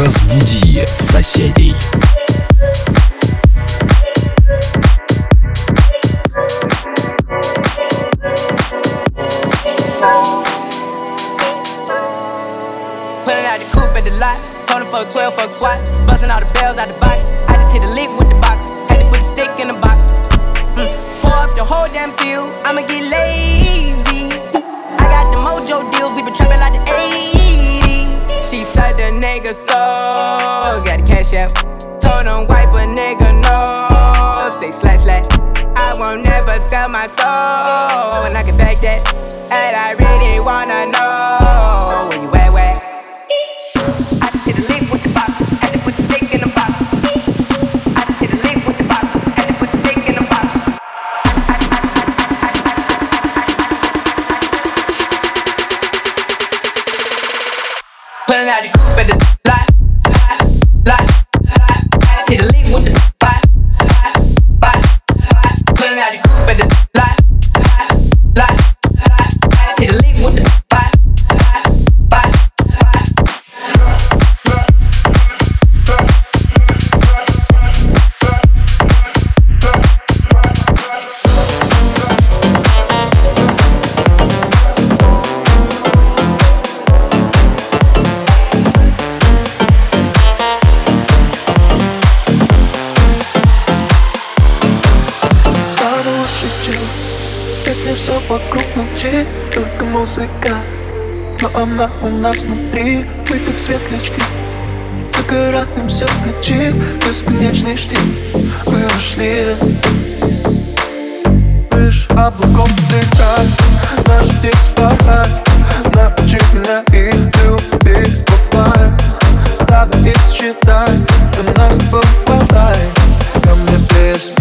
Разбуди соседей. Pulling out the coupe at the lot. Tony fuck 12, fuck SWAT. Busting all the bells out the box. I just hit a lick with the box. Had to put the stick in the box. Mm. Pour up the whole damn seal. I'ma get lazy. I got the mojo deals. We been trapping like the 80s. Nigga so. Got the cash out. Told him wipe a nigga no. Say slash slash. I won't never sell my soul. And I can back that. And I really wanna know where you at? I a with the to put the in the. I a with the to put the in the. Pulling out the better, like, like, like. Вокруг молчит Только музыка. Но она у нас внутри Мы как светлячки. Загораемся в ночи Бесконечный штиль. Мы ушли. Выше облаков летать Наш птиц порхать Научи меня их любить Оффлайн Давай и считай Ты нас попадай Ко мне без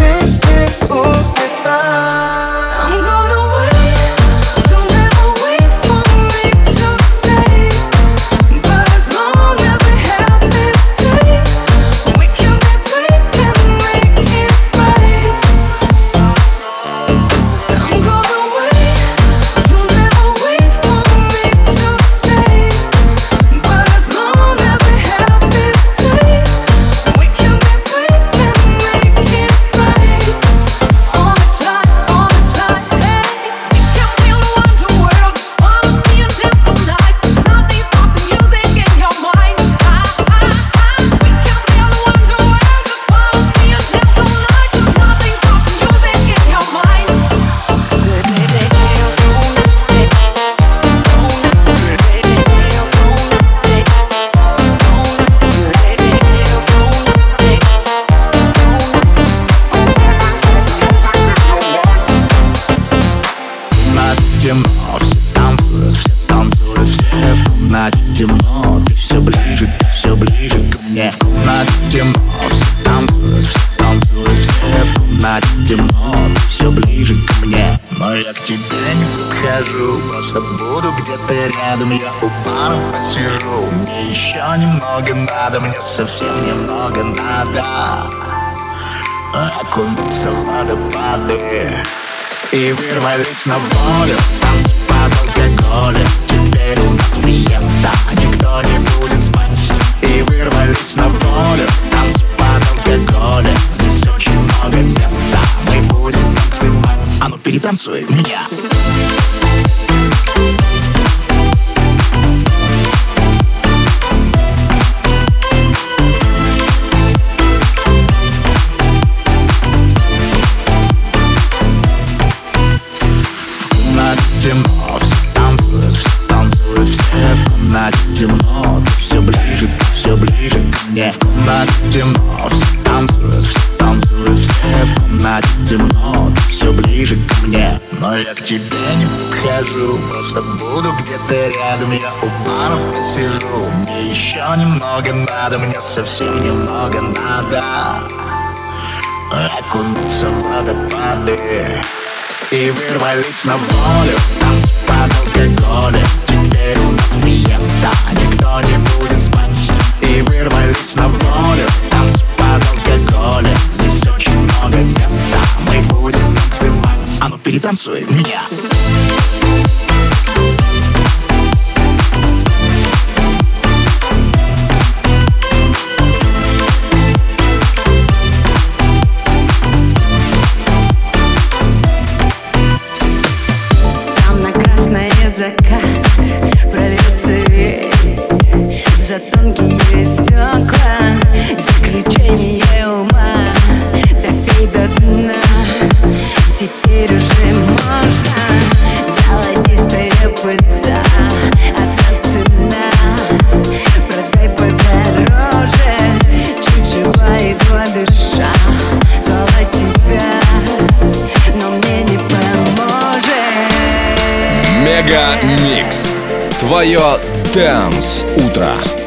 где-то рядом, я у бара посижу. Мне еще немного надо, мне совсем немного надо. Окунуться в водопады И вырвались на волю Танцы под алкоголем Теперь у нас фиеста Никто не будет спать. И вырвались на волю Танцы под алкоголем Здесь очень много места Мы будем танцевать. А ну перетанцуй меня. В мне. В комнате темно, все танцуют, все танцуют, все в комнате темно, ты все ближе ко мне. Но я к тебе не подхожу, просто буду где-то рядом, я у бара посижу Мне еще немного надо, мне совсем немного надо Окунуться в водопады И вырвались на волю Танцы под алкоголем Теперь у нас фиеста Никто не будет А ну перетанцуй меня Твое Дэнс Утро.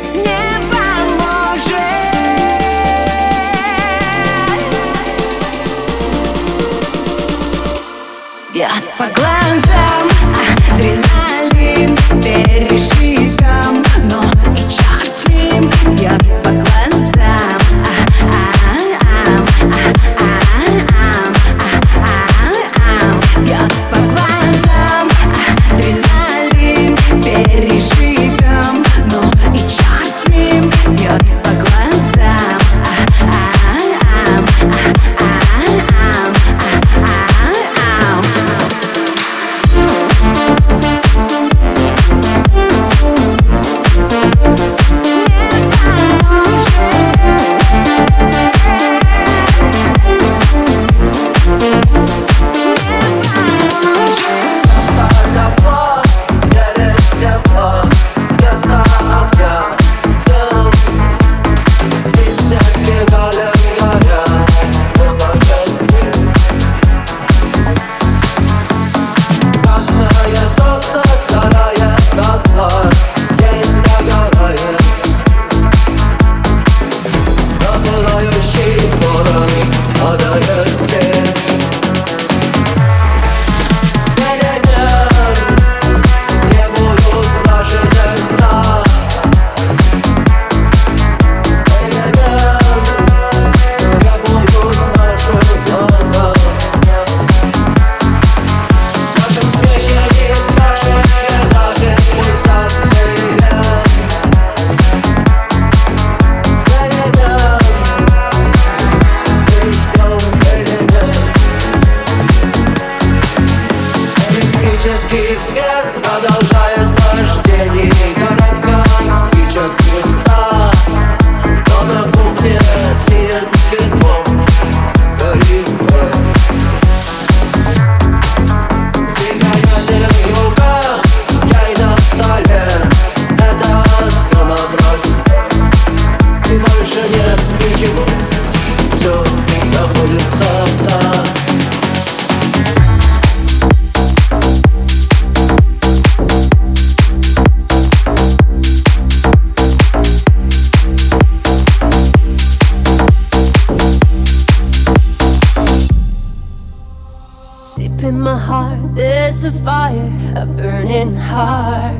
Heart.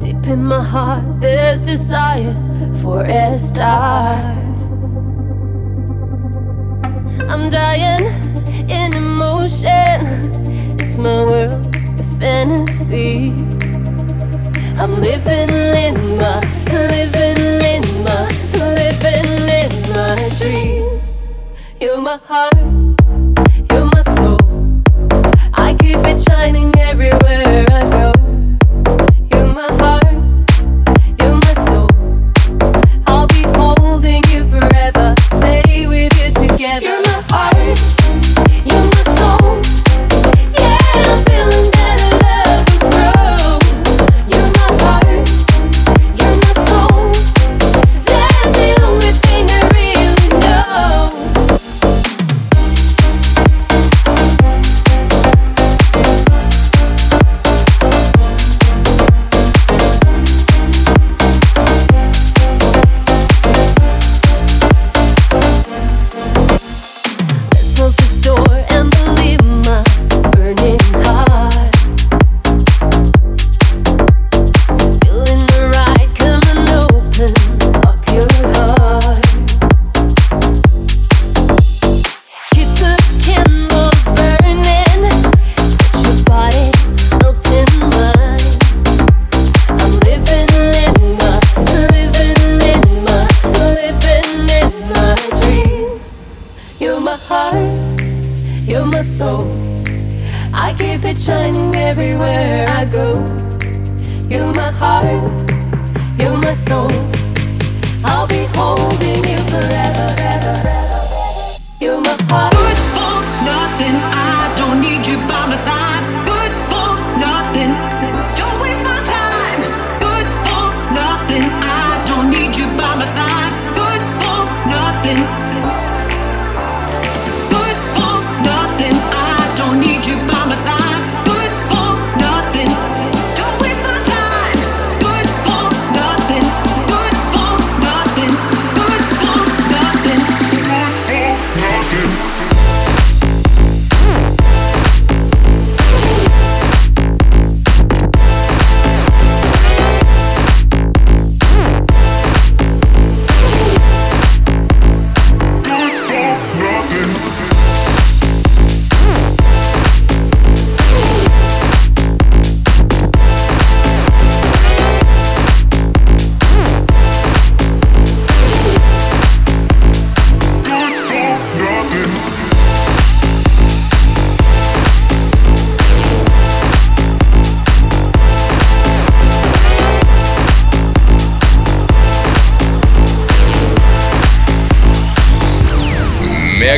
Deep in my heart, there's desire for a start. I'm dying in emotion. It's my world, a fantasy. I'm living in my, living in my, living in my dreams. You're my heart, shining everywhere I go. Keep it shining everywhere I go. You're my heart, you're my soul. I'll be holding you forever. You're my heart. Good for nothing. I don't need you by my side.